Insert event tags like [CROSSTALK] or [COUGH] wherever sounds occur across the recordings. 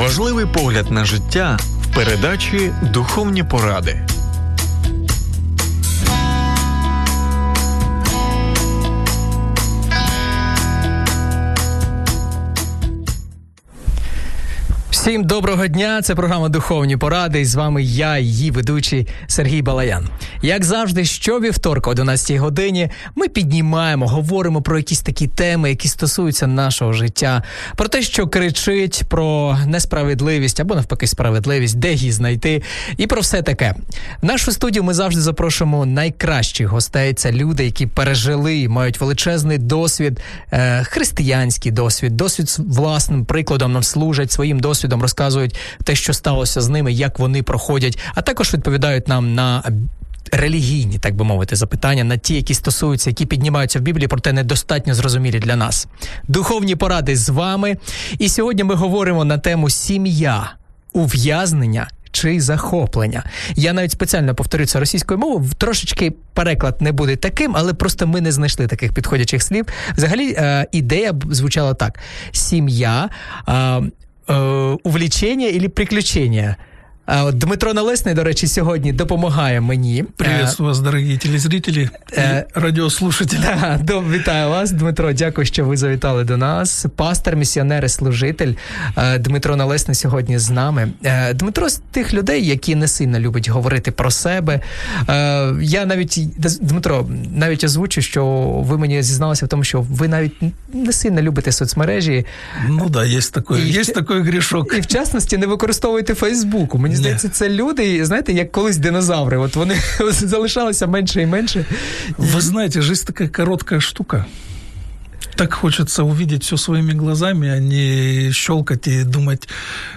Важливий погляд на життя в передачі Духовні поради. Всім доброго дня! Це програма Духовні поради. І з вами я, її ведучий Сергій Балаян. Як завжди, щовівторка, о 11 годині, ми піднімаємо, говоримо про якісь такі теми, які стосуються нашого життя, про те, що кричить, про несправедливість або навпаки справедливість, де її знайти, і про все таке. В нашу студію ми завжди запрошуємо найкращих гостей. Це люди, які пережили, мають величезний досвід, е, християнський досвід, досвід власним прикладом нам служать своїм досвідом розказують те, що сталося з ними, як вони проходять, а також відповідають нам на. Релігійні, так би мовити, запитання на ті, які стосуються, які піднімаються в Біблії, проте недостатньо зрозумілі для нас. Духовні поради з вами. І сьогодні ми говоримо на тему сім'я, ув'язнення чи захоплення. Я навіть спеціально повторю російською мовою. Трошечки переклад не буде таким, але просто ми не знайшли таких підходячих слів. Взагалі, е, ідея звучала так: сім'я. Е, э, увлечение или приключение. Дмитро Налесний, до речі, сьогодні допомагає мені. Приветствую вас, дорогі телезрителі і радіослушателі. [LAUGHS] Да, вітаю вас, Дмитро. Дякую, що ви завітали до нас. Пастор, місіонер і служитель Дмитро Налесний сьогодні з нами. Дмитро з тих людей, які не сильно любить говорити про себе. Я навіть Дмитро навіть озвучу, що ви мені зізналися в тому, що ви навіть не сильно любите соцмережі. Ну да, є такий, є такий грішок. І в частності не використовуєте Фейсбуку. Мені здається, це люди, знаєте, як колись динозаври. От вони [LAUGHS] залишалися менше і менше. Ви знаєте, життя така коротка штука. Так хочется увидеть все своими глазами, а не щелкать и думать,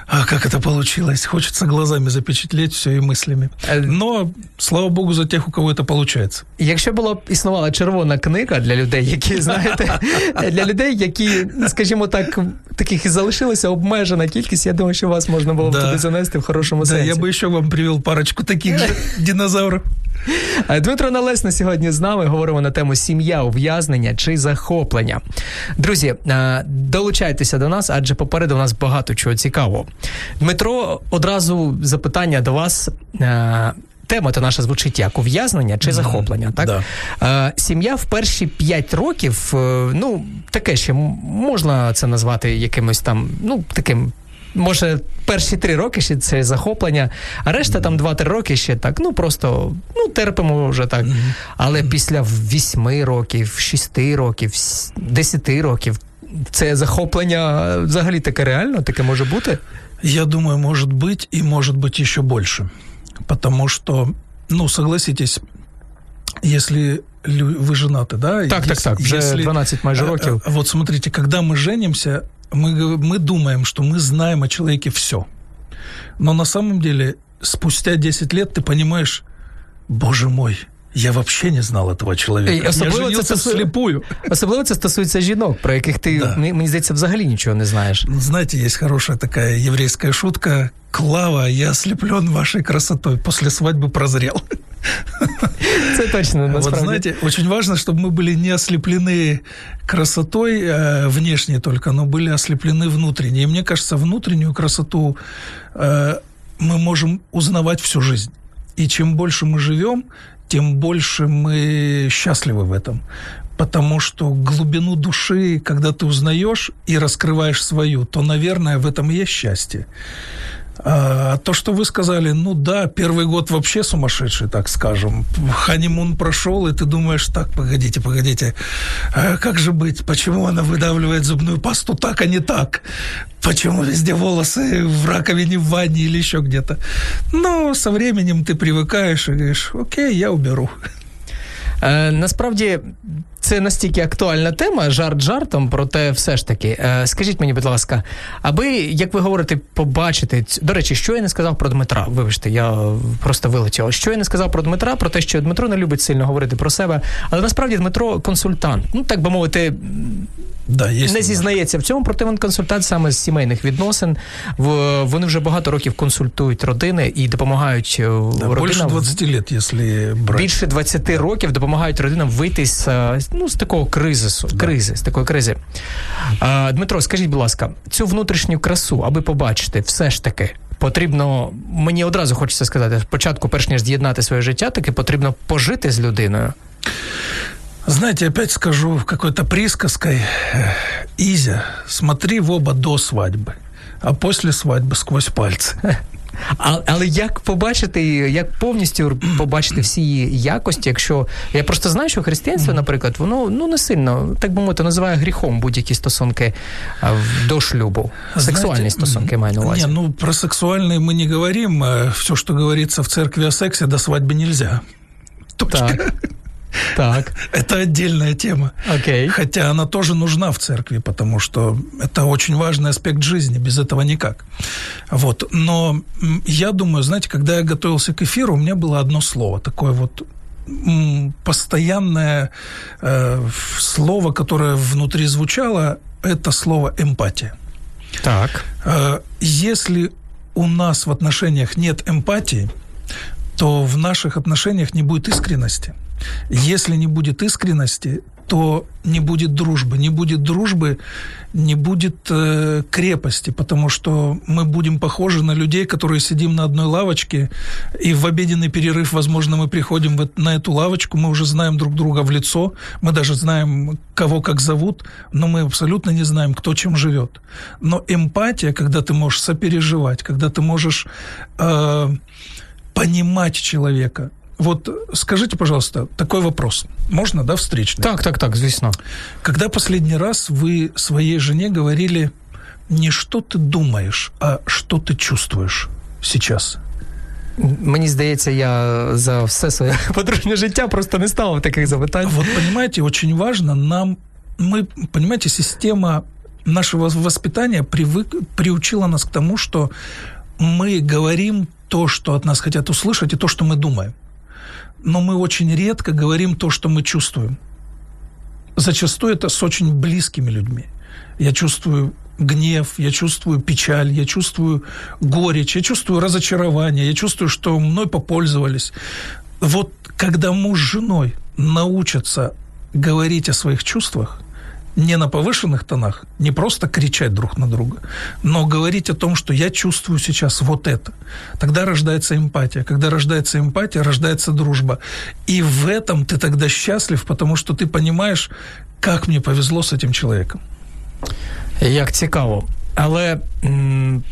а как это получилось. Хочется глазами запечатлеть все и мыслями. Но, слава Богу, за тех, у кого это получается. Якщо була б існувала червона книга для людей, які, знаєте, [LAUGHS] для людей, які, скажімо так, таких і залишилася обмежена кількість, я думаю, що вас можна було б да. туди занести в хорошому да, сенсі. Я би ще вам привів парочку таких же [LAUGHS] динозаврів. Дмитро Налесна сьогодні з нами говоримо на тему сім'я, ув'язнення чи захоплення. Друзі, долучайтеся до нас, адже попереду у нас багато чого цікавого. Дмитро, одразу запитання до вас. Тема то наша звучить як ув'язнення чи захоплення. Так да. сім'я в перші п'ять років, е, ну таке ще можна це назвати якимось там, ну таким може, перші три роки ще це захоплення, а решта там два-три роки ще так. Ну просто ну терпимо вже так. Але після вісьми років, шести років, десяти років. Це захоплення взагалі таке реально, таке може бути? Я думаю, может быть и может быть еще больше. Потому что, ну, согласитесь, если вы женаты, да? Так, если, так, так, вже если, 12 майже років. Вот смотрите, когда мы женимся, мы, мы думаем, что мы знаем о человеке все. Но на самом деле спустя 10 лет ты понимаешь, боже мой, я вообще не знал этого чоловіка. Особливо я це вслепую. Особливо це стосується жінок, про яких ти, да. мені здається, взагалі нічого не знаєш. Знаете, есть хорошая такая еврейская шутка. Клава, я ослеплен вашей красотой. После свадьбы прозрел. [LAUGHS] Это точно, насправді. Вот знаете, очень важно, чтобы мы были не ослеплены красотой э, внешней только, но были ослеплены внутренней. И мне кажется, внутреннюю красоту э, мы можем узнавать всю жизнь. И чем больше мы живем, тем больше мы счастливы в этом. Потому что глубину души, когда ты узнаешь и раскрываешь свою, то, наверное, в этом и есть счастье. А то, что вы сказали, ну да, первый год вообще сумасшедший, так скажем. Ханимун прошел, и ты думаешь, так, погодите, погодите, а как же быть? Почему она выдавливает зубную пасту так, а не так? Почему везде волосы в раковине в ванне или еще где-то? Но со временем ты привыкаешь и говоришь, окей, я уберу. Е, насправді це настільки актуальна тема, жарт жартом, проте все ж таки. Е, скажіть мені, будь ласка, аби, як ви говорите, побачити. До речі, що я не сказав про Дмитра? Вибачте, я просто вилетів. Що я не сказав про Дмитра, про те, що Дмитро не любить сильно говорити про себе, але насправді Дмитро консультант. Ну, так би мовити, Да, є не зізнається в цьому, проте він консультант саме з сімейних відносин. Вони вже багато років консультують родини і допомагають да, родинам. Більше 20 років, якщо брати. Більше 20 років допомагають родинам вийти з, ну, з такого кризису, да. кризи, з такої кризи. А, Дмитро, скажіть, будь ласка, цю внутрішню красу, аби побачити, все ж таки. Потрібно, мені одразу хочеться сказати, спочатку, перш ніж з'єднати своє життя, таки потрібно пожити з людиною. Знаете, опять скажу какой-то присказкой. Изя, смотри в оба до свадьбы, а после свадьбы сквозь пальці. А, але як побачити, як повністю побачити всі її якості, якщо я просто знаю, що християнство, наприклад, воно ну не сильно, так би мовити, називає гріхом будь-які стосунки до шлюбу. Сексуальні Знаете, стосунки маю на увазі. Не, ну про сексуальные мы не говорим. Все, что говорится в церкви о сексе, до свадьбы нельзя. Точка. Так. Так. [LAUGHS] Это отдельная тема. Окей. Хотя она тоже нужна в церкви, потому что это очень важный аспект жизни, без этого никак. Вот. Но я думаю, знаете, когда я готовился к эфиру, у меня было одно слово, такое вот постоянное э, слово, которое внутри звучало, это слово эмпатия. Так. Э, если у нас в отношениях нет эмпатии, то в наших отношениях не будет искренности. Если не будет искренности, то не будет дружбы. Не будет дружбы, не будет э, крепости, потому что мы будем похожи на людей, которые сидим на одной лавочке, и в обеденный перерыв, возможно, мы приходим в, на эту лавочку, мы уже знаем друг друга в лицо, мы даже знаем, кого как зовут, но мы абсолютно не знаем, кто чем живет. Но эмпатия, когда ты можешь сопереживать, когда ты можешь э, понимать человека, вот скажите, пожалуйста, такой вопрос. Можно, да, встречный? Так, так, так, звісно. Когда последний раз вы своей жене говорили не что ты думаешь, а что ты чувствуешь сейчас? Мені здається, я за все своє [LAUGHS] подружнє життя просто не ставив таких запитань. Вот понимаете, очень важно нам, мы, понимаете, система нашего воспитания привык, приучила нас к тому, что мы говорим то, что от нас хотят услышать, и то, что мы думаем но мы очень редко говорим то, что мы чувствуем. Зачастую это с очень близкими людьми. Я чувствую гнев, я чувствую печаль, я чувствую горечь, я чувствую разочарование, я чувствую, что мной попользовались. Вот когда муж с женой научатся говорить о своих чувствах, не на повышенных тонах, не просто кричать друг на друга, но говорить о том, что я чувствую сейчас вот это. Тогда рождается эмпатия. Когда рождается эмпатия, рождается дружба. И в этом ты тогда счастлив, потому что ты понимаешь, как мне повезло с этим человеком. Як цікаво. Але м-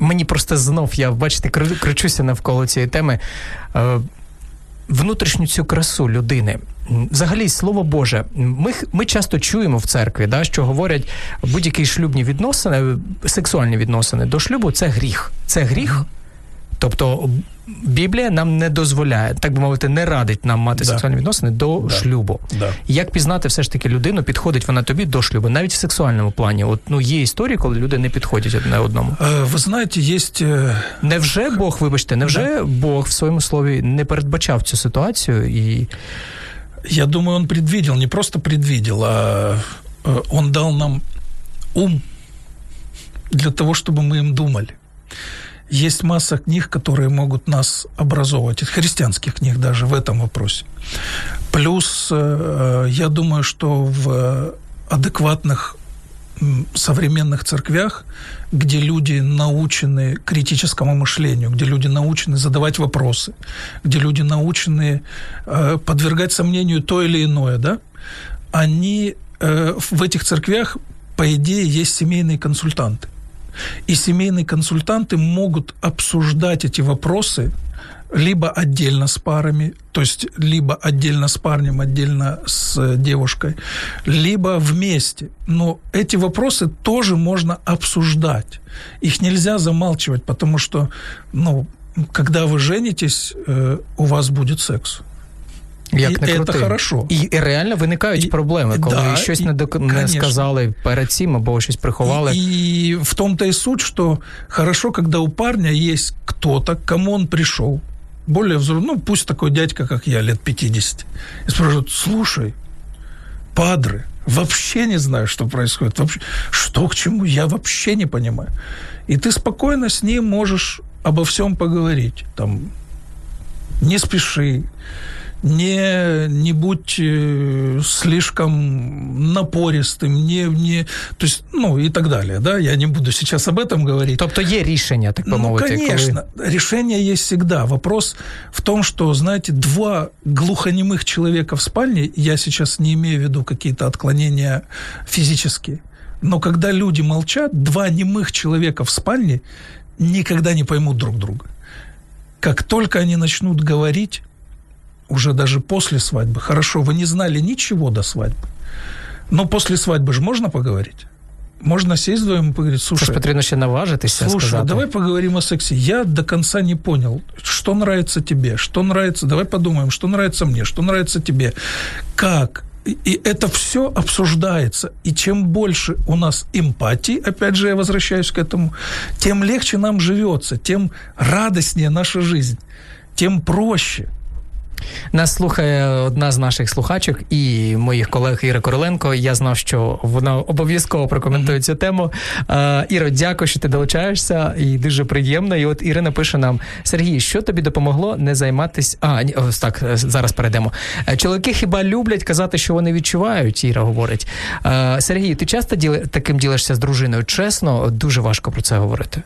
мені просто знов, я бачите, кричуся навколо цієї теми. Е- внутрішню цю красу людини. Взагалі, слово Боже, ми ми часто чуємо в церкві, да, що говорять будь-які шлюбні відносини, сексуальні відносини до шлюбу це гріх. Це гріх. Тобто Біблія нам не дозволяє, так би мовити, не радить нам мати да. сексуальні відносини до да. шлюбу. Да. Як пізнати все ж таки людину, підходить вона тобі до шлюбу, навіть в сексуальному плані. От ну є історії, коли люди не підходять одне одному. Е, ви знаєте, є... Е, невже Бог, вибачте, невже Бог в своєму слові не передбачав цю ситуацію і. Я думаю, он предвидел, не просто предвидел, а е, он дал нам ум для того, чтобы мы им думали. Есть масса книг, которые могут нас образовывать, христианских книг даже в этом вопросе. Плюс, э, я думаю, что в адекватных современных церквях, где люди научены критическому мышлению, где люди научены задавать вопросы, где люди научены э, подвергать сомнению то или иное, да, они э, в этих церквях, по идее, есть семейные консультанты. И семейные консультанты могут обсуждать эти вопросы либо отдельно с парами, то есть либо отдельно с парнем, отдельно с девушкой, либо вместе. Но эти вопросы тоже можно обсуждать. Их нельзя замалчивать, потому что, ну, когда вы женитесь, э, у вас будет секс. Як не и крути. это хорошо. І, і реально виникають І- проблеми, коли да, щось і- не, док... не конечно. сказали перед цим або щось приховали. И, и в том-то и суть, что хорошо, когда у парня есть кто-то, к кому он пришел, более взрослый, ну, пусть такой дядька, как я, лет 50, и спрашивает, слушай, падры, вообще не знаю, что происходит, вообще, что к чему, я вообще не понимаю. И ты спокойно с ним можешь обо всем поговорить, там, не спеши, не, не будь э, слишком напористым, не, не, то есть, ну, и так далее, да, я не буду сейчас об этом говорить. Тобто є рішення, так би Ну, мовити. конечно, решение есть всегда. Вопрос в том, что, знаете, два глухонемых человека в спальне, я сейчас не имею в виду какие-то отклонения физические, но когда люди молчат, два немых человека в спальне никогда не поймут друг друга. Как только они начнут говорить, уже даже после свадьбы, хорошо, вы не знали ничего до свадьбы, но после свадьбы же можно поговорить? Можно сесть вдвоем и поговорить, слушай, потрібно ще наважитися Слушай, сказати. давай поговорим о сексе. Я до конца не понял, что нравится тебе, что нравится. Давай подумаем, что нравится мне, что нравится тебе, как. И это все обсуждается. И чем больше у нас эмпатии, опять же, я возвращаюсь к этому, тем легче нам живется, тем радостнее наша жизнь, тем проще. Нас слухає одна з наших слухачок і моїх колег Іра Короленко. Я знав, що вона обов'язково прокоментує цю тему. Е, Іро, дякую, що ти долучаєшся, і дуже приємно. І от Ірина пише нам: Сергій, що тобі допомогло не займатися? А, ні, ось так, е, зараз перейдемо. Е, Чоловіки хіба люблять казати, що вони відчувають? Іра говорить. Е, Сергій, ти часто діли, таким ділишся з дружиною? Чесно, дуже важко про це говорити.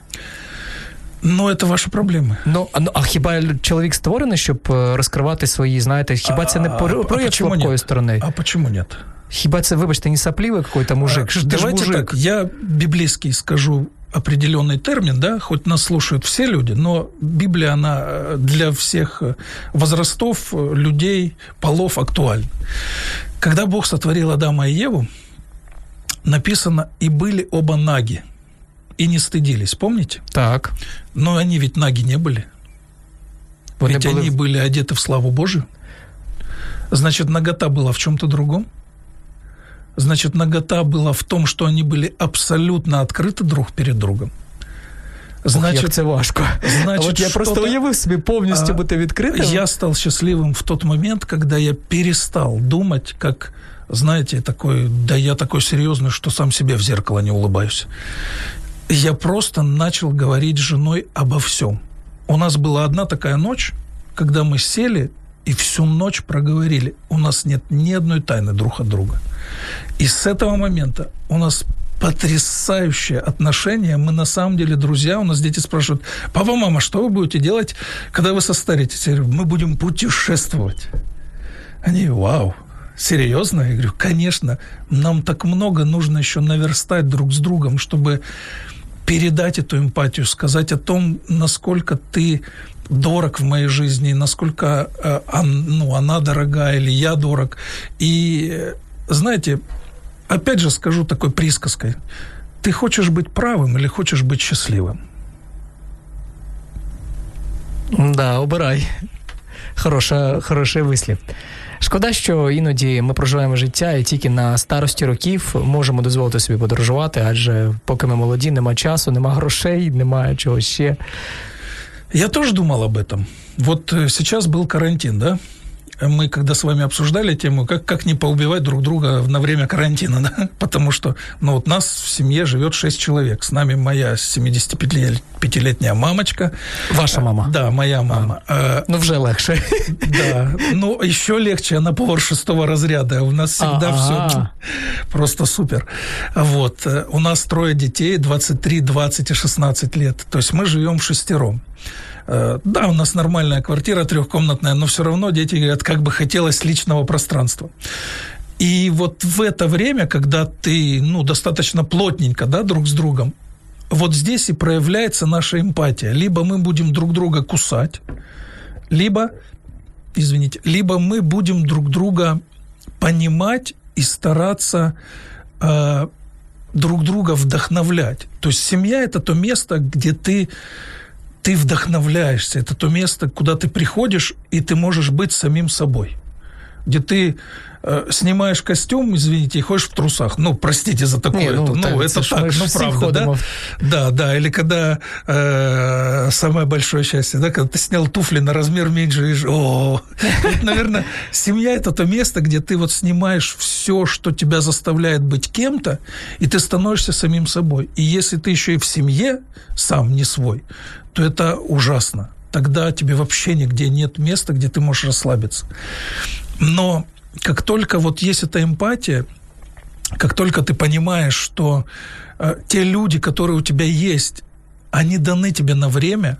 Но это ваши проблемы. Ну, а, ну, а хіба чоловік створений, щоб е, розкривати свої, знаєте, хіба це не А- про- а прояв почему слабкої нет? сторони? А почему нет? Хіба це, вибачте, не сопливий какой-то мужик? А, Ж- Ти ж Давайте мужик. так, я библейский скажу определенный термин, да, хоть нас слушают все люди, но Библия, она э, для всех э, возрастов, э, людей, полов актуальна. Когда Бог сотворил Адама и Еву, написано, и были оба наги, и не стыдились, помните? Так. Но они ведь наги не были. Вони Ведь були... они были одеты в славу Божию. Значит, нагота была в чем-то другом. Значит, нагота была в том, что они были абсолютно открыты друг перед другом. Ох, Значит, як це важко. значить, От я просто що-то- уявив собі повністю А, бути відкритим. я стал счастливым в тот момент, когда я перестал думать, как, знаете, такой, да я такой серьезный, что сам себе в зеркало не улыбаюсь. Я просто начал говорить с женой обо всем. У нас была одна такая ночь, когда мы сели и всю ночь проговорили. У нас нет ни одной тайны друг от друга. И с этого момента у нас потрясающее отношение. Мы на самом деле друзья. У нас дети спрашивают, папа, мама, что вы будете делать, когда вы состаритесь? Мы будем путешествовать. Они, вау, серьезно? Я говорю, конечно. Нам так много нужно еще наверстать друг с другом, чтобы передать эту эмпатию, сказать о том, насколько ты дорог в моей жизни, насколько э, ну, она дорога или я дорог. И, э, знаете, опять же скажу такой присказкой. Ты хочешь быть правым или хочешь быть счастливым? Да, обирай. Хороша, хороший вислів. Шкода, що іноді ми проживаємо життя і тільки на старості років можемо дозволити собі подорожувати, адже поки ми молоді, нема часу, нема грошей, немає чого ще. Я тоже думал об этом. Вот э, сейчас был карантин, да? Мы когда с вами обсуждали тему, как, как не поубивать друг друга на время карантина, [LAUGHS] да? Потому что, ну, вот нас в семье живет 6 человек. С нами моя 75-летняя мамочка. Ваша мама. Да, моя мама. Э, Ну, вже легше. Да, ну, еще легче, она повар шестого разряда. У нас всегда А-а. все просто супер. Вот. э, У нас трое детей, 23, 20 и 16 лет. То есть мы живем шестером. Э, Да, у нас нормальная квартира трехкомнатная, но все равно дети говорят, как бы хотелось личного пространства. И вот в это время, когда ты, ну, достаточно плотненько, да, друг с другом, вот здесь и проявляется наша эмпатия. Либо мы будем друг друга кусать, либо, извините, либо мы будем друг друга понимать и стараться э, друг друга вдохновлять. То есть семья это то место, где ты ты вдохновляешься, это то место, куда ты приходишь и ты можешь быть самим собой. где ты э, снимаешь костюм, извините, и ходишь в трусах. Ну, простите за такое. Не, ну, ну, так, это так, ну, правда, да? Да, да. Или когда э, самое большое счастье, да, когда ты снял туфли на размер меньше, и о, наверное, семья – это то место, где ты вот снимаешь все, что тебя заставляет быть кем-то, и ты становишься самим собой. И если ты еще и в семье сам не свой, то это ужасно тогда тебе вообще нигде нет места, где ты можешь расслабиться. Но как только вот есть эта эмпатия, как только ты понимаешь, что э, те люди, которые у тебя есть, они даны тебе на время,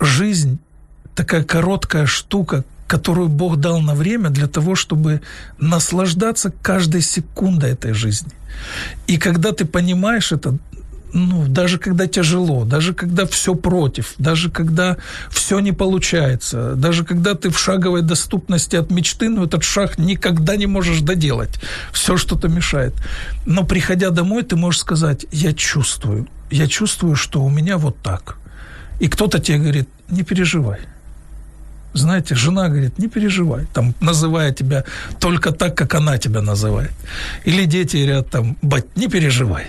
жизнь такая короткая штука, которую Бог дал на время для того, чтобы наслаждаться каждой секундой этой жизни. И когда ты понимаешь это, ну, даже когда тяжело, даже когда все против, даже когда все не получается, даже когда ты в шаговой доступности от мечты, ну, этот шаг никогда не можешь доделать. Все что-то мешает. Но приходя домой, ты можешь сказать, я чувствую, я чувствую, что у меня вот так. И кто-то тебе говорит, не переживай. Знаете, жена говорит, не переживай, там, называя тебя только так, как она тебя называет. Или дети говорят там, бать, не переживай.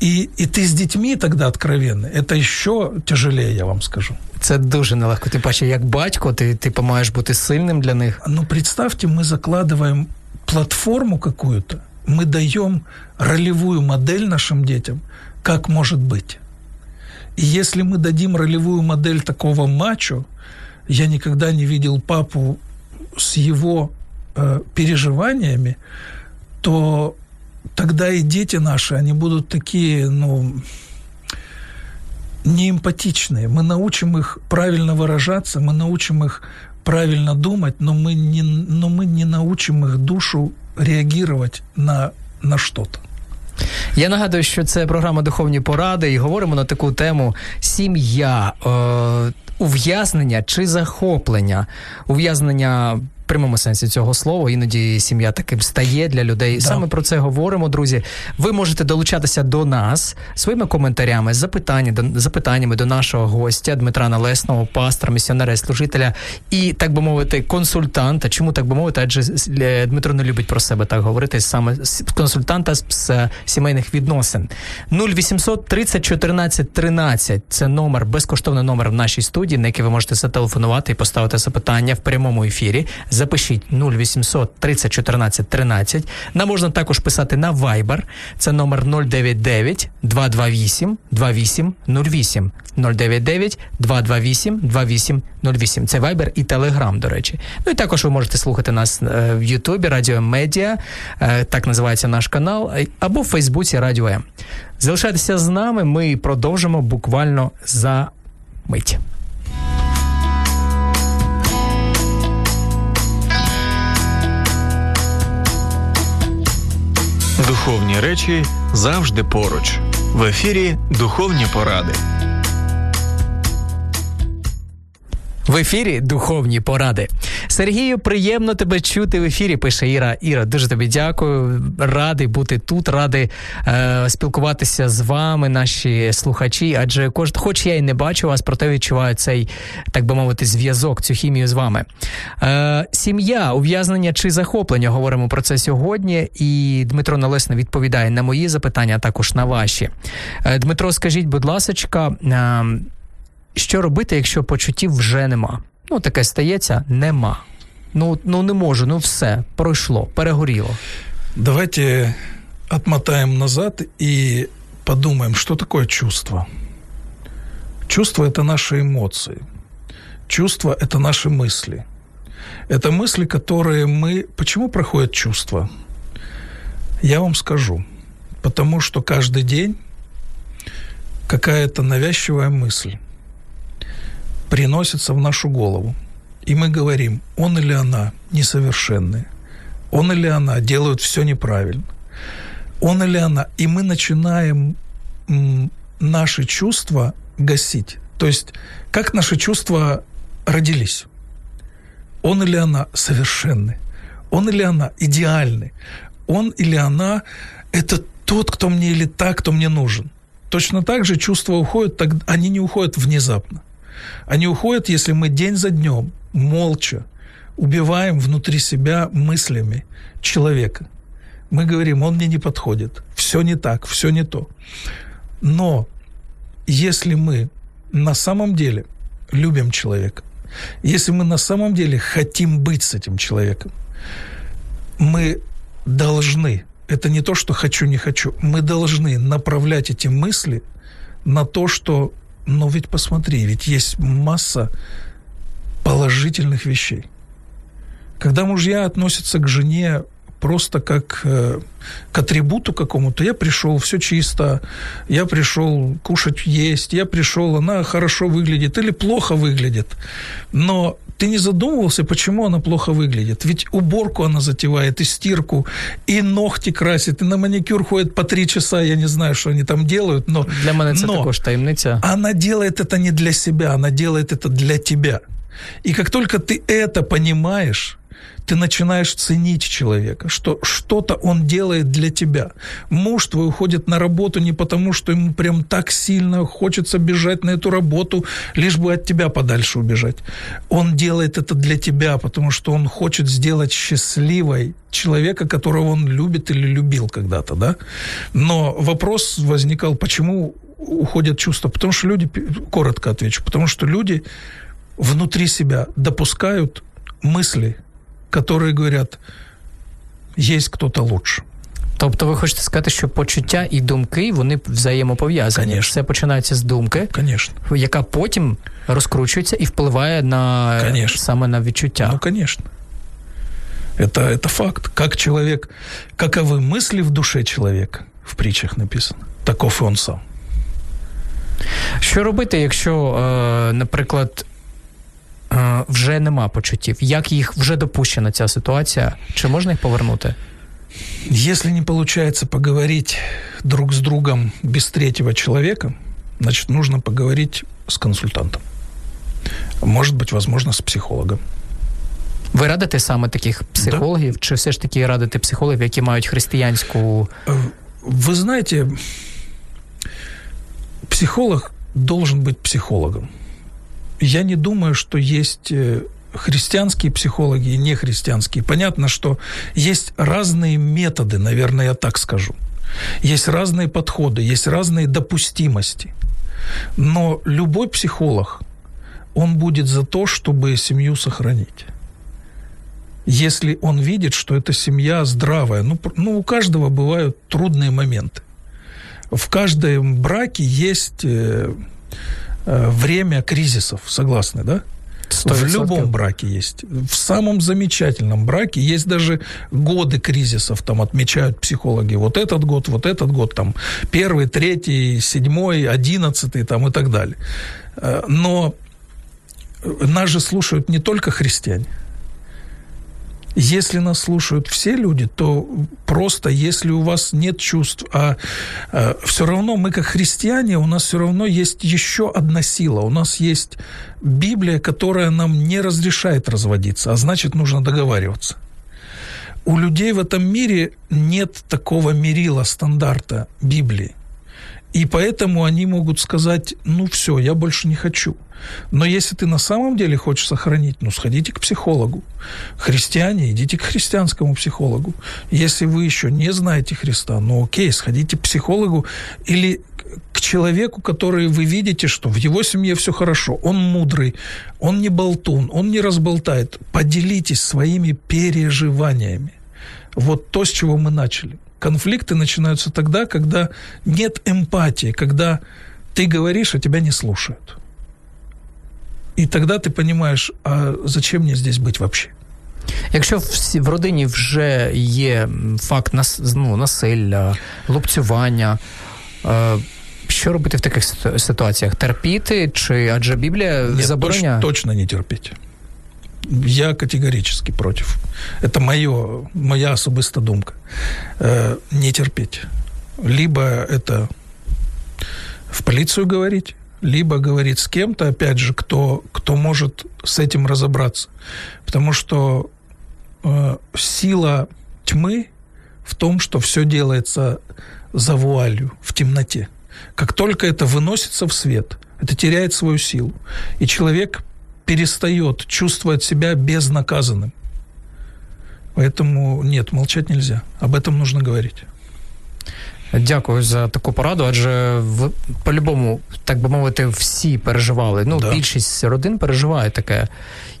І і ти з дітьми тоді откровенний, це ще тяжелее, я вам скажу. Це дуже нелегко. Ти бачиш, як батько, ти типу, маєш бути сильним для них. Ну, представьте, мы закладываем платформу какую-то, мы даем ролевую модель нашим детям, как может быть. И если мы дадим ролевую модель такого мачо, я никогда не видел папу с его э, переживаниями, то тогда и дети наши, они будут такие, ну, неэмпатичные. Мы научим их правильно выражаться, мы научим их правильно думать, но мы не, но мы не научим их душу реагировать на, на что-то. Я нагадую, що це програма Духовні поради, і говоримо на таку тему сім'я, е, ув'язнення чи захоплення, ув'язнення прямому сенсі цього слова. Іноді сім'я таким стає для людей. Да. Саме про це говоримо, друзі. Ви можете долучатися до нас своїми коментарями, запитання, до, запитаннями до нашого гостя Дмитра Налесного, пастора, місіонера і служителя і, так би мовити, консультанта. Чому так би мовити? Адже е, Дмитро не любить про себе так говорити саме консультанта з, з сімейних відносин. 0800 30 14 13 – Це номер, безкоштовний номер в нашій студії, на який ви можете зателефонувати і поставити запитання в прямому ефірі запишіть 0800 30 14 13. Нам можна також писати на Viber. Це номер 099 228 2808. 099 228 2808. Це Viber і Telegram, до речі. Ну і також ви можете слухати нас е, в Ютубі, Радіо Медіа, е, так називається наш канал, е, або в Фейсбуці Радіо М. Залишайтеся з нами. Ми продовжимо буквально за мить. Духовні речі завжди поруч. В ефірі Духовні поради. В ефірі духовні поради. Сергію, приємно тебе чути в ефірі. Пише Іра. Іра, дуже тобі дякую. Радий бути тут, радий е, спілкуватися з вами, наші слухачі. Адже кож, хоч я і не бачу вас, проте відчуваю цей, так би мовити, зв'язок, цю хімію з вами. Е, Сім'я, ув'язнення чи захоплення. Говоримо про це сьогодні. І Дмитро Налесне відповідає на мої запитання, а також на ваші. Е, Дмитро, скажіть, будь ласка. Е, що робити, якщо почуттів вже нема? Ну, таке стається, нема. Ну, ну не можу, ну все, пройшло, перегоріло. Давайте отмотаем назад и подумаем, что такое чувство. Чувство – это наши эмоции. Чувство – это наши мысли. Это мысли, которые мы... Почему проходят чувства? Я вам скажу. Потому что каждый день какая-то навязчивая мысль – приносится в нашу голову. И мы говорим, он или она несовершенные, он или она делают все неправильно, он или она. И мы начинаем наши чувства гасить. То есть, как наши чувства родились? Он или она совершенны? Он или она идеальны? Он или она – это тот, кто мне или та, кто мне нужен? Точно так же чувства уходят, они не уходят внезапно. Они уходят, если мы день за днем молча убиваем внутри себя мыслями человека. Мы говорим, он мне не подходит, все не так, все не то. Но если мы на самом деле любим человека, если мы на самом деле хотим быть с этим человеком, мы должны, это не то, что хочу, не хочу, мы должны направлять эти мысли на то, что, ну ведь посмотри, ведь есть масса положительных вещей. Когда мужья относятся к жене просто как э, к атрибуту какому-то. Я пришел, все чисто, я пришел кушать, есть, я пришел, она хорошо выглядит или плохо выглядит. Но ты не задумывался, почему она плохо выглядит? Ведь уборку она затевает, и стирку, и ногти красит, и на маникюр ходит по три часа, я не знаю, что они там делают, но... Для мене це но також таємниця. Она делает это не для себя, она делает это для тебя. И как только ты это понимаешь, ты начинаешь ценить человека, что что-то он делает для тебя. Муж твой уходит на работу не потому, что ему прям так сильно хочется бежать на эту работу, лишь бы от тебя подальше убежать. Он делает это для тебя, потому что он хочет сделать счастливой человека, которого он любит или любил когда-то, да? Но вопрос возникал, почему уходят чувства? Потому что люди, коротко отвечу, потому что люди внутри себя допускают мысли, которые говорят, есть кто-то лучше. Тобто ви хочете сказати, що почуття і думки вони взаємопов'язані. Конечно. Все починається з думки, Конечно. яка потім розкручується і впливає на Конечно. саме на відчуття. Ну, конечно. Это, это факт. Как человек, каковы мысли в душе человека, в притчах написано, таков и он сам. Що робити, якщо, е, наприклад, е, вже нема почуттів? Як їх вже допущена ця ситуація? Чи можна їх повернути? Если не получается поговорить друг с другом без третьего человека, значит, нужно поговорить с консультантом. Может быть, возможно, с психологом. Ви радите саме таких психологів, да. чи все ж таки радите психологів, які мають християнську. Вы знаете, психолог должен быть психологом. Я не думаю, что есть э, христианские психологи и нехристианские. Понятно, что есть разные методы, наверное, я так скажу. Есть разные подходы, есть разные допустимости. Но любой психолог, он будет за то, чтобы семью сохранить. Если он видит, что эта семья здравая, ну, ну у каждого бывают трудные моменты. В каждом браке есть э, время кризисов, согласны, да? 100%. В любом браке есть. В самом замечательном браке есть даже годы кризисов, там отмечают психологи. Вот этот год, вот этот год, там первый, третий, седьмой, одиннадцатый, там и так далее. Э, но нас же слушают не только христиане. Если нас слушают все люди, то просто если у вас нет чувств, а, а все равно мы как христиане, у нас все равно есть еще одна сила. У нас есть Библия, которая нам не разрешает разводиться, а значит нужно договариваться. У людей в этом мире нет такого мерила, стандарта Библии. И поэтому они могут сказать, ну все, я больше не хочу. Но если ты на самом деле хочешь сохранить, ну сходите к психологу. Христиане, идите к христианскому психологу. Если вы еще не знаете Христа, ну окей, сходите к психологу или к человеку, который вы видите, что в его семье все хорошо, он мудрый, он не болтун, он не разболтает. Поделитесь своими переживаниями. Вот то, с чего мы начали конфликты начинаются тогда, когда нет эмпатии, когда ты говоришь, а тебя не слушают. І тоді ти розумієш, а зачем мені здесь бути взагалі? Якщо в, в родині вже є факт нас, ну, насилля, лупцювання, е, що робити в таких ситуаціях? Терпіти? Чи адже Біблія Нет, забороняє? Точ, точно не терпіти. Я категорически против. Это моё, моя особиста думка. Э, не терпеть. Либо это в полицию говорить, либо говорить с кем-то, опять же, кто, кто может с этим разобраться. Потому что э, сила тьмы в том, что все делается за вуалью, в темноте. Как только это выносится в свет, это теряет свою силу. И человек перестает чувствовать себя безнаказанным. Поэтому нет, молчать нельзя. Об этом нужно говорить. Дякую за таку пораду, адже в по-любому, так би мовити, всі переживали. Ну, да. більшість родин переживає таке.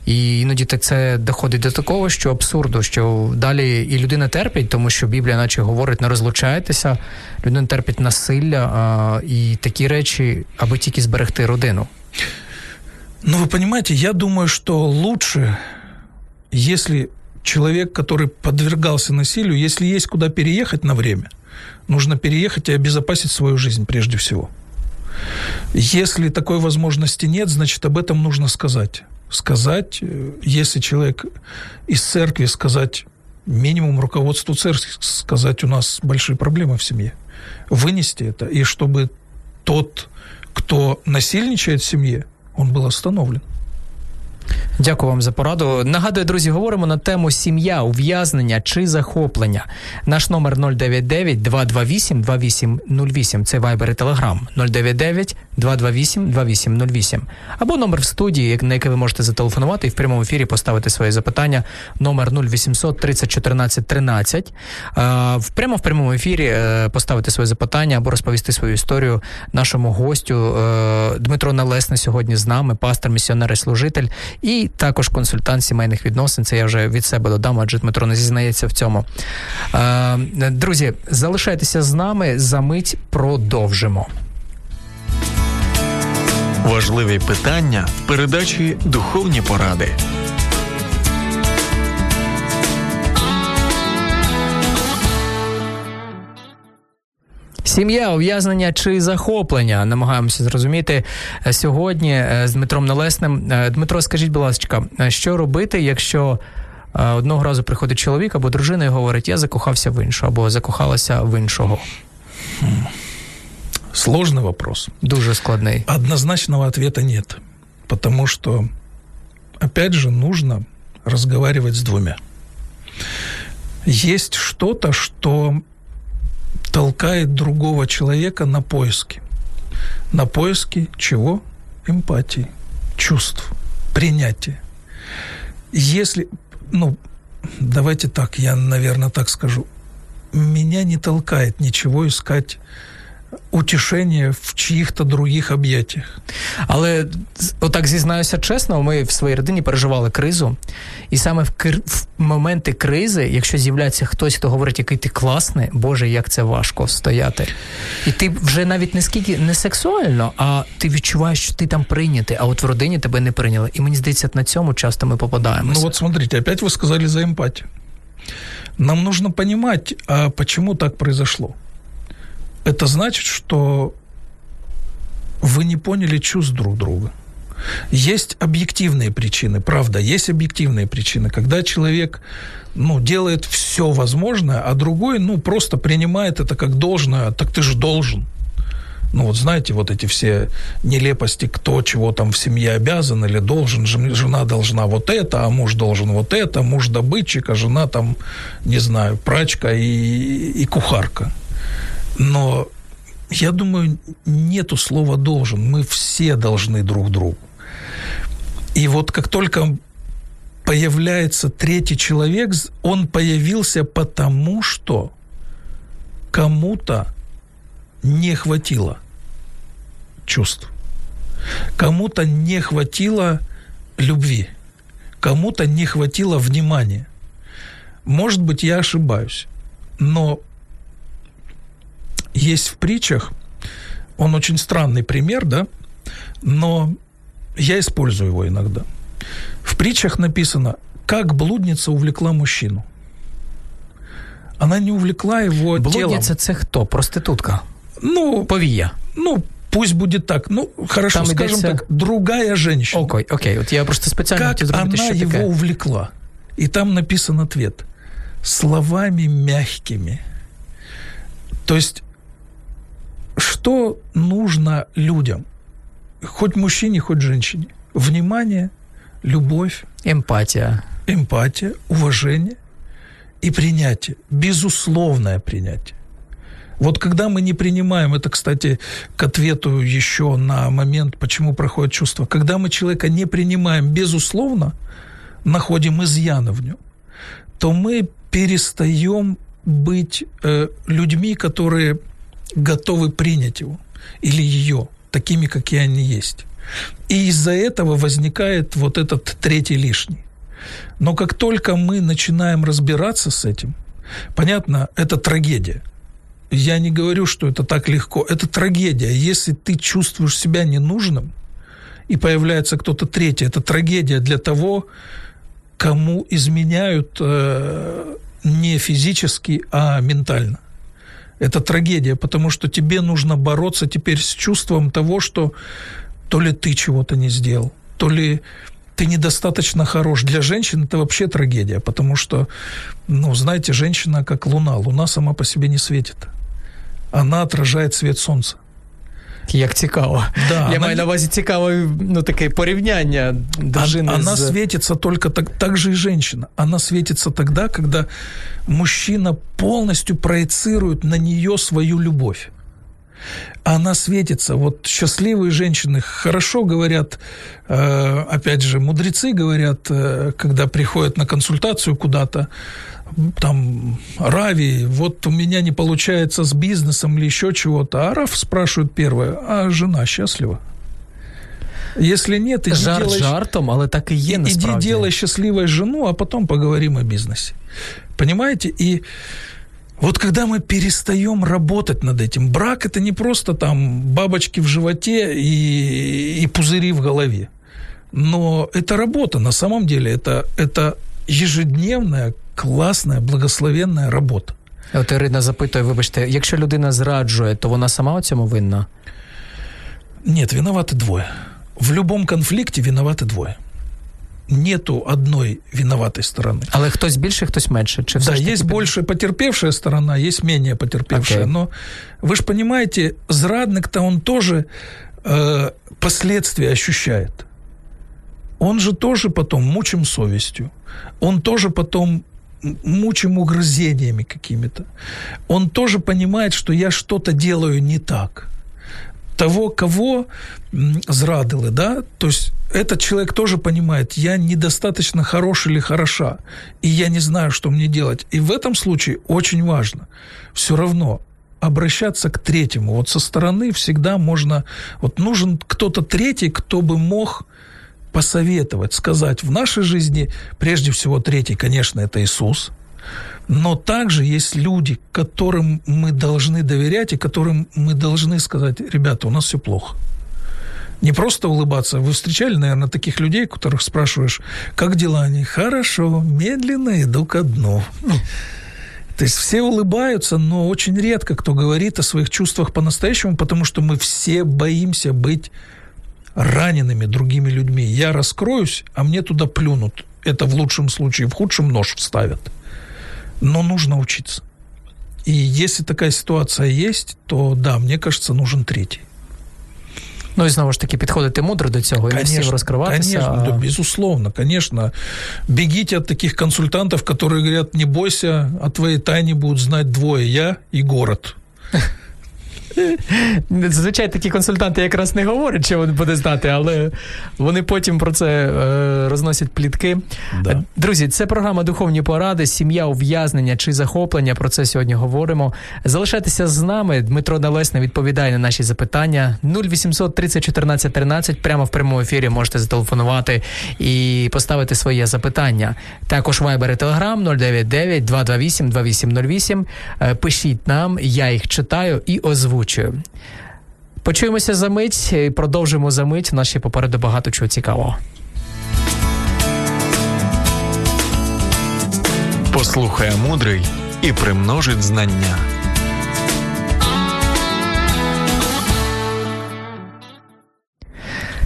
І іноді так це доходить до такого, що абсурду, що далі і людина терпить, тому що Біблія, наче говорить, не розлучайтеся, людина терпить насилля а, і такі речі, аби тільки зберегти родину. Ну, вы понимаете, я думаю, что лучше, если человек, который подвергался насилию, если есть куда переехать на время, нужно переехать и обезопасить свою жизнь прежде всего. Если такой возможности нет, значит, об этом нужно сказать. Сказать, э, если человек из церкви, сказать минимум руководству церкви, сказать, у нас большие проблемы в семье. Вынести это, и чтобы тот, кто насильничает в семье, он был остановлен. Дякую вам за пораду. Нагадую, друзі, говоримо на тему сім'я, ув'язнення чи захоплення. Наш номер 099 228 2808. Це Viber і Telegram 099 228 2808. Або номер в студії, на який ви можете зателефонувати і в прямому ефірі поставити свої запитання. Номер 0800 30 14 13. В прямо в прямому ефірі е, поставити своє запитання або розповісти свою історію нашому гостю е, Дмитро Налесне сьогодні з нами, пастор, місіонер і служитель. І також консультант сімейних відносин. Це я вже від себе додам, адже Дмитро не зізнається в цьому. Е, друзі, залишайтеся з нами. За мить продовжимо. Важливі питання в передачі Духовні поради. Сім'я, ув'язнення чи захоплення намагаємося зрозуміти е, сьогодні е, з Дмитром Нелесним. Е, Дмитро, скажіть, будь ласка, що робити, якщо одного разу приходить чоловік або дружина і говорить, я закохався в іншого, або закохалася в іншого? Сложный вопрос. Дуже складный. Однозначного ответа нет. Потому что, опять же, нужно разговаривать с двумя. Есть что-то, что толкает другого человека на поиски. На поиски чего? Эмпатии, чувств, принятия. Если, ну, давайте так, я, наверное, так скажу, меня не толкает ничего искать утішення в чиїх-то других об'єктах. Але отак зізнаюся чесно, ми в своїй родині переживали кризу, і саме в, кр... в моменти кризи, якщо з'являється хтось, хто говорить, який ти класний, Боже, як це важко стояти. І ти вже навіть не скільки не сексуально, а ти відчуваєш, що ти там прийнятий, а от в родині тебе не прийняли. І мені здається, на цьому часто ми попадаємося. Ну от смотрите, опять ви сказали за емпатію. Нам нужно понимать, а почему так произошло это значит, что вы не поняли чувств друг друга. Есть объективные причины, правда, есть объективные причины, когда человек ну, делает все возможное, а другой ну, просто принимает это как должное, так ты же должен. Ну вот знаете, вот эти все нелепости, кто чего там в семье обязан или должен, жена должна вот это, а муж должен вот это, муж добытчик, а жена там, не знаю, прачка и, и кухарка. Но я думаю, нету слова должен. Мы все должны друг другу. И вот как только появляется третий человек, он появился потому, что кому-то не хватило чувств, кому-то не хватило любви, кому-то не хватило внимания. Может быть, я ошибаюсь, но есть в притчах, он очень странный пример, да, но я использую его иногда. В притчах написано, как блудница увлекла мужчину. Она не увлекла его Блудница телом. це хто? Проститутка? Ну, Повія. Ну, пусть будет так. Ну, хорошо, Там скажем идется... так, другая женщина. Окей, окей. Вот я просто специально Как она что его такое. увлекла? И там написан ответ. Словами мягкими. То есть что нужно людям, хоть мужчине, хоть женщине? Внимание, любовь, эмпатия, эмпатия, уважение и принятие, безусловное принятие. Вот когда мы не принимаем, это, кстати, к ответу еще на момент, почему проходит чувство, когда мы человека не принимаем безусловно, находим изъяны в нем, то мы перестаем быть э, людьми, которые готовы принять его или ее такими, какие они есть. И из-за этого возникает вот этот третий лишний. Но как только мы начинаем разбираться с этим, понятно, это трагедия. Я не говорю, что это так легко. Это трагедия. Если ты чувствуешь себя ненужным, и появляется кто-то третий, это трагедия для того, кому изменяют э, не физически, а ментально. Это трагедия, потому что тебе нужно бороться теперь с чувством того, что то ли ты чего-то не сделал, то ли ты недостаточно хорош. Для женщин это вообще трагедия, потому что, ну, знаете, женщина как луна. Луна сама по себе не светит. Она отражает свет солнца. Як цікаво. Да, Я она маю на не- увазі цікаве ну, таке порівняння дружини Она з... светится только так, так же и женщина. Она светится тогда, когда мужчина полностью проецирует на нее свою любовь. Она светится. Вот счастливые женщины хорошо говорят, э, опять же, мудрецы говорят, э, когда приходят на консультацию куда-то, там, Рави, вот у меня не получается с бизнесом или еще чего-то. А Раф спрашивает первое, а жена счастлива? Если нет, иди Жарт делай- жартом, але так і є и- Иди насправді. делай счастливой жену, а потом поговорим о бизнесе. Понимаете? И вот когда мы перестаем работать над этим, брак это не просто там бабочки в животе и, и пузыри в голове. Но это работа, на самом деле, это, это ежедневная, классная, благословенная работа. От Ірина запитує, вибачте, якщо людина зраджує, то вона сама у цьому винна? Нет, виноваты двое. В любом конфликте виноваты двое. Нету одной виноватой стороны. Але хтось більше, хтось менше. Чи все Да, ж таки есть під- больше потерпевшая сторона, есть менее потерпевшая. Окей. Но вы же понимаете, зрадник-то он тоже э, последствия ощущает. Он же тоже потом мучим совестью. Он тоже потом м- мучим угрызениями какими-то. Он тоже понимает, что я что-то делаю не так. Того, кого зрадили, да, то есть этот человек тоже понимает, я недостаточно хорош или хороша, и я не знаю, что мне делать. И в этом случае очень важно все равно обращаться к третьему. Вот со стороны всегда можно... Вот нужен кто-то третий, кто бы мог посоветовать, сказать, в нашей жизни прежде всего третий, конечно, это Иисус, но также есть люди, которым мы должны доверять и которым мы должны сказать, ребята, у нас все плохо. Не просто улыбаться. Вы встречали, наверное, таких людей, которых спрашиваешь, как дела они? Хорошо, медленно иду ко дну. [LAUGHS] То есть все улыбаются, но очень редко кто говорит о своих чувствах по-настоящему, потому что мы все боимся быть ранеными другими людьми. Я раскроюсь, а мне туда плюнут. Это в лучшем случае, в худшем нож вставят. Но нужно учиться. И если такая ситуация есть, то да, мне кажется, нужен третий. Ну і знову ж таки підходити мудро до цього і не всім розкриватися. конечно, а- да, безусловно, конечно. Бегите от таких консультантов, которые говорят, не бойся, о твоей тайне будут знать двое, я и город. Зазвичай такі консультанти якраз не говорять, що вони буде знати, але вони потім про це е, розносять плітки. Да. Друзі, це програма Духовні поради, сім'я, ув'язнення чи захоплення. Про це сьогодні говоримо. Залишайтеся з нами. Дмитро Налесний відповідає на наші запитання. 0800 30 14 13. Прямо в прямому ефірі можете зателефонувати і поставити своє запитання. Також Viber і Telegram 099 228 2808. Е, Пишіть нам, я їх читаю і озвучую. Почуємося за мить і продовжимо за мить. Наші попереду багато чого цікавого. Послухає мудрий і примножить знання.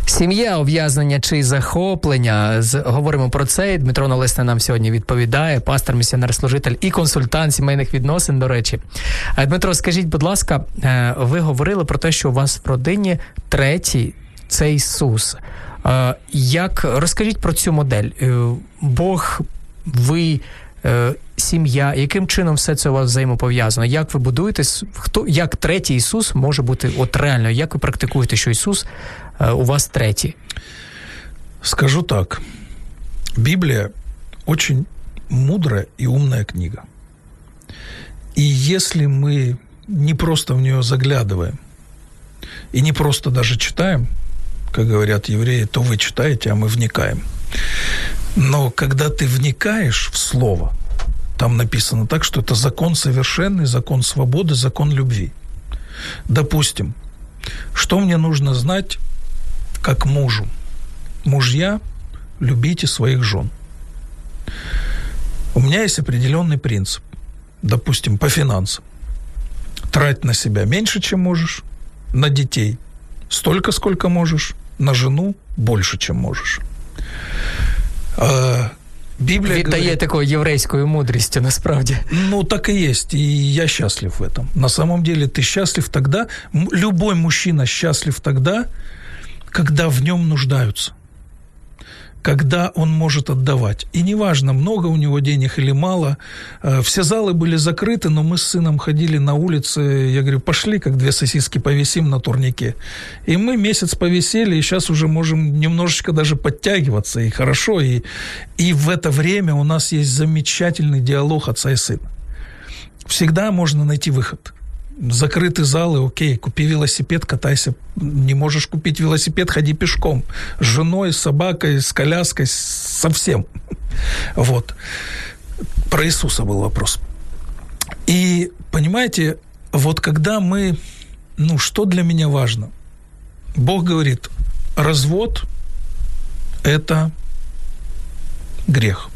Сім'я, ув'язнення чи захоплення. З, говоримо про це. і Дмитро Налесне нам сьогодні відповідає, пастор, місіонер-служитель і консультант сімейних відносин. До речі, Е, Дмитро, скажіть, будь ласка, е, ви говорили про те, що у вас в родині третій це Ісус. Е, Як розкажіть про цю модель? Бог, ви сім'я, яким чином все це у вас взаємопов'язано? Як ви будуєтесь? Хто як третій Ісус може бути от реально? Як ви практикуєте, що Ісус у вас третій? Скажу так. Библия очень мудрая и умная книга. И если мы не просто в нее заглядываем и не просто даже читаем, как говорят евреи, то вы читаете, а мы вникаем. Но когда ты вникаешь в слово, там написано так, что это закон совершенный, закон свободы, закон любви. Допустим, что мне нужно знать как мужу? Мужья, любите своих жен. У меня есть определенный принцип, допустим, по финансам. Трать на себя меньше, чем можешь, на детей столько, сколько можешь, на жену больше, чем можешь. А, Библия Віддає говорит, такою єврейською мудрістю, насправді. Ну, так и есть, и я счастлив в этом. На самом деле ты счастлив тогда, любой мужчина счастлив тогда, когда в нем нуждаются когда он может отдавать. И неважно, много у него денег или мало. Э, все залы были закрыты, но мы с сыном ходили на улице. Я говорю, пошли, как две сосиски повисим на турнике. И мы месяц повисели, и сейчас уже можем немножечко даже подтягиваться. И хорошо. И, и в это время у нас есть замечательный диалог отца и сына. Всегда можно найти выход закрыты залы, окей, купи велосипед, катайся. Не можешь купить велосипед, ходи пешком. С женой, с собакой, с коляской, со всем. [LAUGHS] Вот. Про Иисуса был вопрос. И, понимаете, вот когда мы... Ну, что для меня важно? Бог говорит, развод – это грех.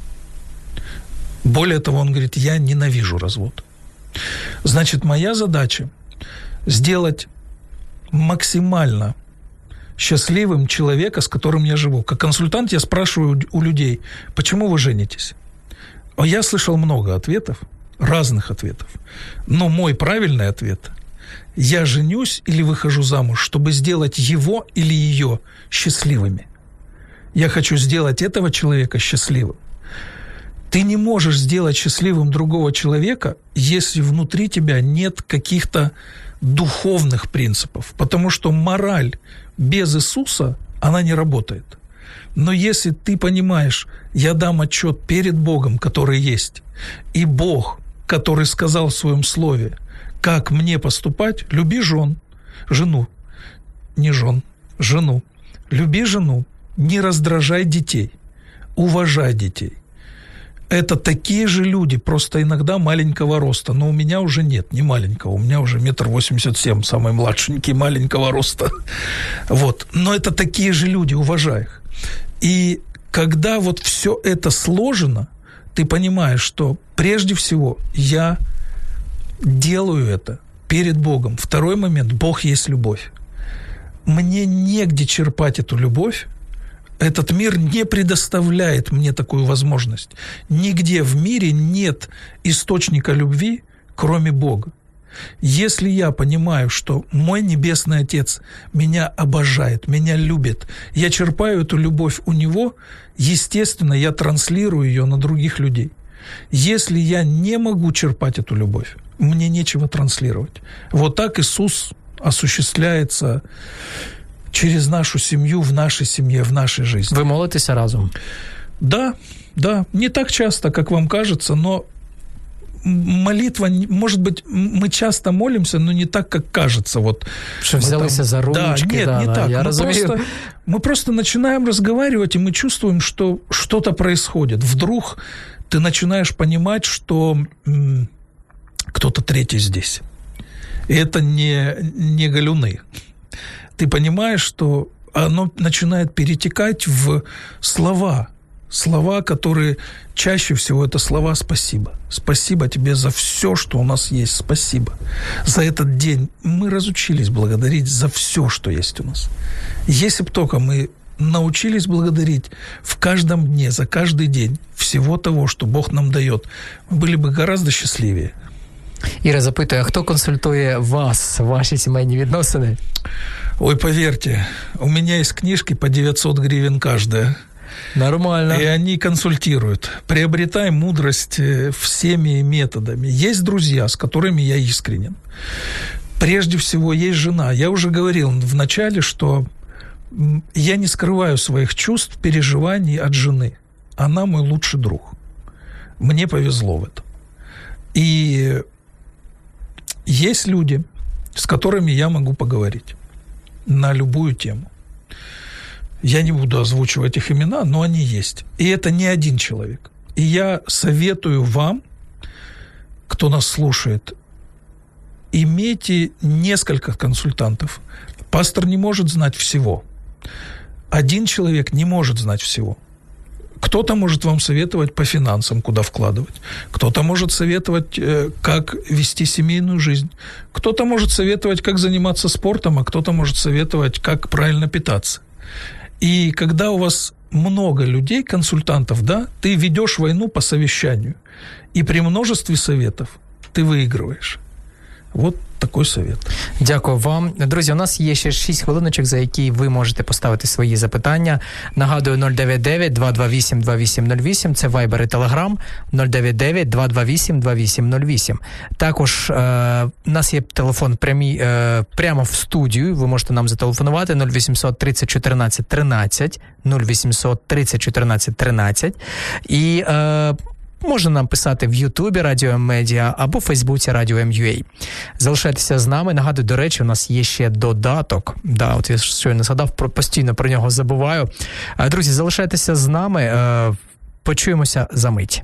Более того, он говорит, я ненавижу развод. Значит, моя задача сделать максимально счастливым человека, с которым я живу. Как консультант я спрашиваю у людей, почему вы женитесь? А я слышал много ответов, разных ответов. Но мой правильный ответ – я женюсь или выхожу замуж, чтобы сделать его или ее счастливыми. Я хочу сделать этого человека счастливым. Ты не можешь сделать счастливым другого человека, если внутри тебя нет каких-то духовных принципов, потому что мораль без Иисуса, она не работает. Но если ты понимаешь, я дам отчет перед Богом, который есть, и Бог, который сказал в своем слове, как мне поступать, люби жен, жену, не жен, жену, люби жену, не раздражай детей, уважай детей – это такие же люди, просто иногда маленького роста. Но у меня уже нет, не маленького. У меня уже метр восемьдесят семь, самый младшенький маленького роста. [LAUGHS] Вот. Но это такие же люди, уважай их. И когда вот все это сложено, ты понимаешь, что прежде всего я делаю это перед Богом. Второй момент – Бог есть любовь. Мне негде черпать эту любовь, этот мир не предоставляет мне такую возможность. Нигде в мире нет источника любви, кроме Бога. Если я понимаю, что мой Небесный Отец меня обожает, меня любит, я черпаю эту любовь у Него, естественно, я транслирую ее на других людей. Если я не могу черпать эту любовь, мне нечего транслировать. Вот так Иисус осуществляется через нашу семью, в нашей семье, в нашей жизни. Вы молитесь разом? Да, да. Не так часто, как вам кажется, но молитва, может быть, мы часто молимся, но не так, как кажется. Вот, Что взялись за ручки. Да, нет, да, не да, так. Я мы, просто, мы просто начинаем разговаривать, и мы чувствуем, что что-то происходит. Вдруг ты начинаешь понимать, что кто-то третий здесь. И это не, не галюны ты понимаешь, что оно начинает перетекать в слова, слова, которые чаще всего это слова «спасибо». Спасибо тебе за все, что у нас есть. Спасибо. За этот день мы разучились благодарить за все, что есть у нас. Если бы только мы научились благодарить в каждом дне, за каждый день всего того, что Бог нам дает, мы были бы гораздо счастливее. Іра запитує, а хто консультує вас, ваші сімейні відносини? Ой, поверьте, у меня есть книжки по 900 гривен каждая. Нормально. И они консультируют. Приобретай мудрость э, всеми методами. Есть друзья, с которыми я искренен. Прежде всего, есть жена. Я уже говорил в начале, что я не скрываю своих чувств, переживаний от жены. Она мой лучший друг. Мне повезло в этом. И есть люди, с которыми я могу поговорить на любую тему. Я не буду озвучивать их имена, но они есть. И это не один человек. И я советую вам, кто нас слушает, имейте несколько консультантов. Пастор не может знать всего. Один человек не может знать всего. Кто-то может вам советовать по финансам, куда вкладывать. Кто-то может советовать, э, как вести семейную жизнь. Кто-то может советовать, как заниматься спортом, а кто-то может советовать, как правильно питаться. И когда у вас много людей, консультантов, да, ты ведешь войну по совещанию. И при множестве советов ты выигрываешь. Вот такий совет. Дякую вам, друзі. У нас є ще 6 хвилиночок, за які ви можете поставити свої запитання. Нагадую 099 228 2808 Це Viber і Telegram 099 228 2808 Також е, у нас є телефон прямі, е, прямо в студію. Ви можете нам зателефонувати 0800 30 14 13 0800 30 14 13 і е, Можна нам писати в Ютубі Радіо Медіа або в Фейсбуці Радіо МЮА. Залишайтеся з нами. Нагадую, до речі, у нас є ще додаток. Да, от я щойно згадав, про постійно про нього забуваю. Друзі, залишайтеся з нами. Е, почуємося за мить.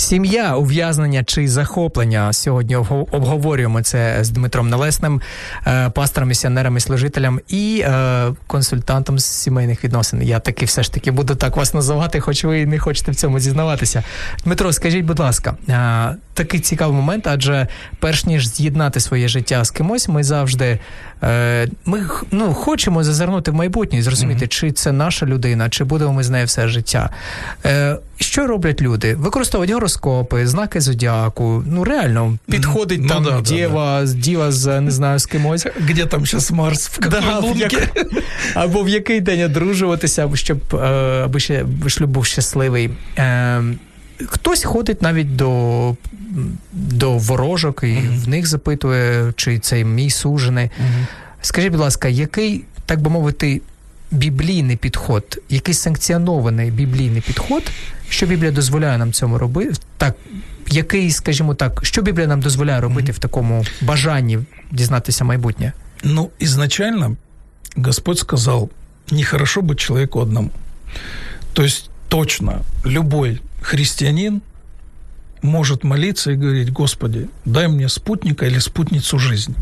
Сім'я, ув'язнення чи захоплення сьогодні обговорюємо це з Дмитром Нелесним, е, пастором, місіонером і служителем і е, консультантом з сімейних відносин. Я таки все ж таки буду так вас називати, хоч ви не хочете в цьому зізнаватися. Дмитро, скажіть, будь ласка, е, такий цікавий момент, адже перш ніж з'єднати своє життя з кимось, ми завжди ми ну, хочемо зазирнути в майбутнє і зрозуміти, mm-hmm. чи це наша людина, чи будемо ми з нею все життя. Що роблять люди? Використовують гороскопи, знаки зодіаку. Ну реально підходить ну, там да, дєва, да, діва з не знаю з кимось. [LAUGHS] Де там зараз Марс в да, в як... [LAUGHS] або в який день одружуватися, щоб е, аби ще шлюб був щасливий. Хтось ходить навіть до до ворожок і uh-huh. в них запитує, чи це мій сужений. Uh-huh. Скажіть, будь ласка, який, так би мовити, біблійний підход, якийсь санкціонований біблійний підход, що Біблія дозволяє нам цьому робити, так який, скажімо так, що Біблія нам дозволяє робити mm-hmm. в такому бажанні дізнатися майбутнє? Ну, ізначально Господь сказав, нехорошо быть человеку одному. То есть точно любой христианин может молиться и говорить, Господи, дай мне спутника или спутницу жизни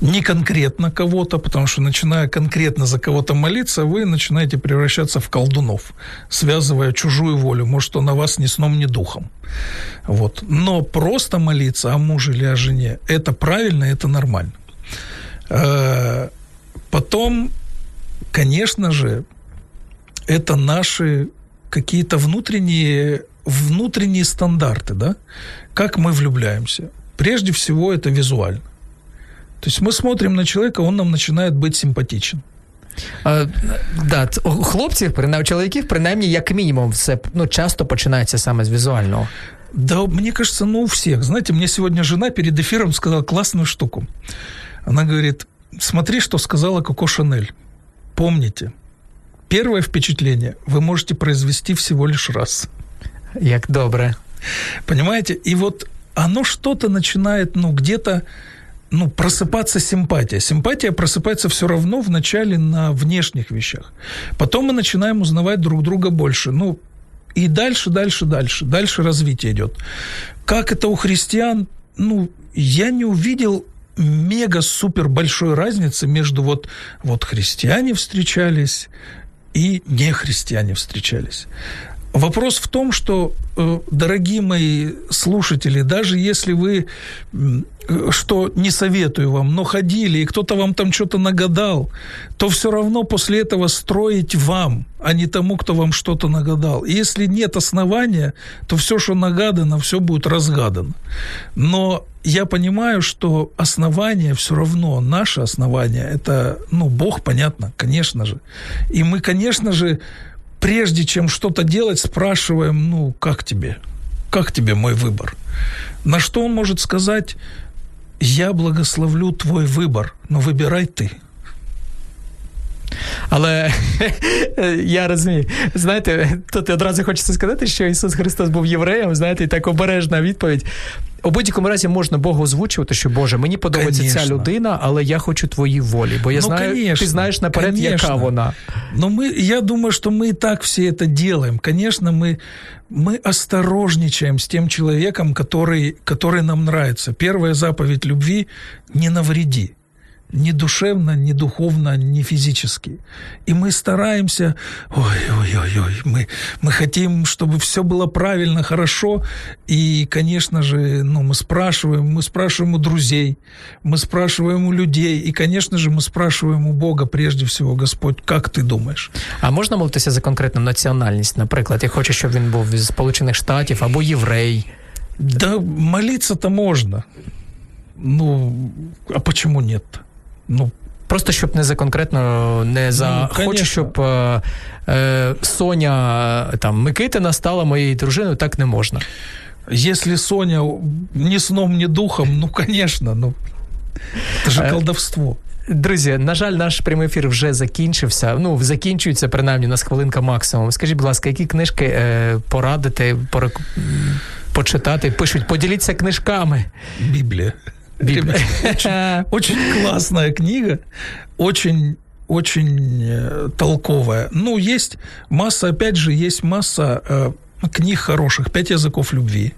не конкретно кого-то, потому что начиная конкретно за кого-то молиться, вы начинаете превращаться в колдунов, связывая чужую волю. Может, он на вас ни сном, ни духом. Вот. Но просто молиться о муже или о жене – это правильно, это нормально. Э, потом, конечно же, это наши какие-то внутренние, внутренние стандарты, да? Как мы влюбляемся. Прежде всего, это визуально. То есть мы смотрим на человека, он нам начинает быть симпатичен. А, да, у хлопців, принаймні, чоловіків, принаймні, як мінімум, все ну, часто починається саме з візуального. Да, мне кажется, ну у всех. Знаете, мне сегодня жена перед эфиром сказала классную штуку. Она говорит, смотри, что сказала Коко Шанель. Помните, первое впечатление вы можете произвести всего лишь раз. Як добре. Понимаете? И вот оно что-то начинает, ну, где-то ну, просыпаться симпатия. Симпатия просыпается все равно в начале на внешних вещах. Потом мы начинаем узнавать друг друга больше. Ну, и дальше, дальше, дальше. Дальше развитие идет. Как это у христиан? Ну, я не увидел мега-супер большой разницы между вот, вот христиане встречались и не христиане встречались. Вопрос в том, что, э, дорогие мои слушатели, даже если вы, что не советую вам, но ходили, и кто-то вам там что-то нагадал, то все равно после этого строить вам, а не тому, кто вам что-то нагадал. И если нет основания, то все, что нагадано, все будет разгадано. Но я понимаю, что основание все равно, наше основание, это, ну, Бог, понятно, конечно же. И мы, конечно же, прежде чем что-то делать, спрашиваем, ну, как тебе? Как тебе мой выбор? На что он может сказать, я благословлю твой выбор, но выбирай ты. Але [LAUGHS] я розумію, знаєте, тут одразу хочеться сказати, що Ісус Христос був євреєм, знаєте, і так обережна відповідь. У будь-якому разі можна Богу озвучувати, що Боже, мені подобається конечно. ця людина, але я хочу твої волі. Бо я ну, знаю, конечно, ти знаєш наперед, конечно. яка вона. Но мы, я думаю, что мы и так все это делаем. Конечно, мы, мы осторожничаем с тем человеком, который, который нам нравится. Первая заповедь любви – не навреди ни душевно, ни духовно, ни физически. И мы стараемся, ой-ой-ой, мы, мы хотим, чтобы все было правильно, хорошо. И, конечно же, ну, мы спрашиваем, мы спрашиваем у друзей, мы спрашиваем у людей, и, конечно же, мы спрашиваем у Бога прежде всего, Господь, как ты думаешь? А можна молитися за конкретну національність? Наприклад, я хочу, щоб він був з Сполучених Штатів або єврей. Да, молиться-то можно. Ну, а почему нет-то? Ну, Просто щоб не за конкретно не за ну, хочу, щоб е, е, Соня там Микитина стала моєю дружиною, так не можна. Если Соня ні сном, ні духом, ну звісно, ну це ж колдовство. Друзі, на жаль, наш прямий ефір вже закінчився. Ну, закінчується принаймні у нас хвилинка максимум. Скажіть, будь ласка, які книжки е, порадити, порек... почитати? Пишуть, поділіться книжками. Біблія. Очень, очень классная книга, очень очень э, толковая. Ну, есть масса, опять же, есть масса э, книг хороших. «Пять языков любви».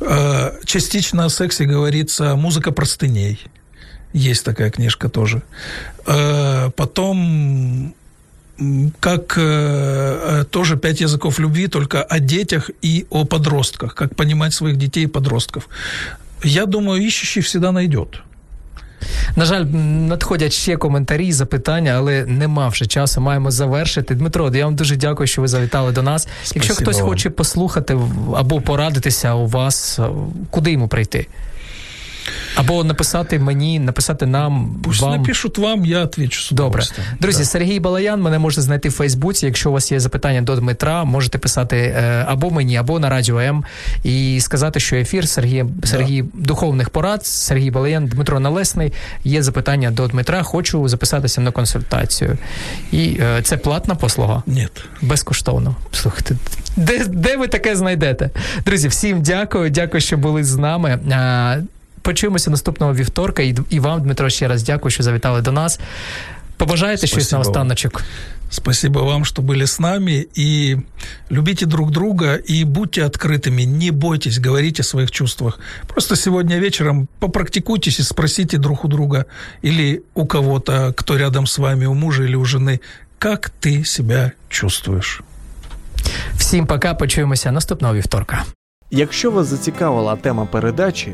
Э, частично о сексе говорится «Музыка простыней». Есть такая книжка тоже. Э, потом как э, тоже пять языков любви, только о детях и о подростках, как понимать своих детей и подростков. Я думаю, ищущий всегда найдет. На жаль, надходять ще коментарі, запитання, але нема вже часу. Маємо завершити. Дмитро, я вам дуже дякую, що ви завітали до нас. Спасибо Якщо хтось хоче послухати або порадитися у вас, куди йому прийти? Або написати мені, написати нам. Пусть вам. напишуть вам, я відповідаю. Добре. Друзі, да. Сергій Балаян, мене можете знайти в Фейсбуці. Якщо у вас є запитання до Дмитра, можете писати е, або мені, або на Радіо М і сказати, що ефір Сергій, да. Сергій Духовних порад, Сергій Балаян, Дмитро Налесний. Є запитання до Дмитра. Хочу записатися на консультацію. І е, це платна послуга? Ні. Безкоштовно. Слухайте, де, де ви таке знайдете? Друзі, всім дякую. Дякую, що були з нами. Почуємося наступного вівторка. І, і вам, Дмитро, ще раз дякую, що завітали до нас. Побажаєте Спасибо щось на останочок? Спасибо вам, что были с нами. И любите друг друга и будьте открытыми. Не бойтесь говорить о своих чувствах. Просто сегодня вечером попрактикуйтесь и спросите друг у друга или у кого-то, кто рядом с вами, у мужа или у жены, как ты себя чувствуешь. Всім пока. Почуємося наступного вівторка. Якщо вас зацікавила тема передачі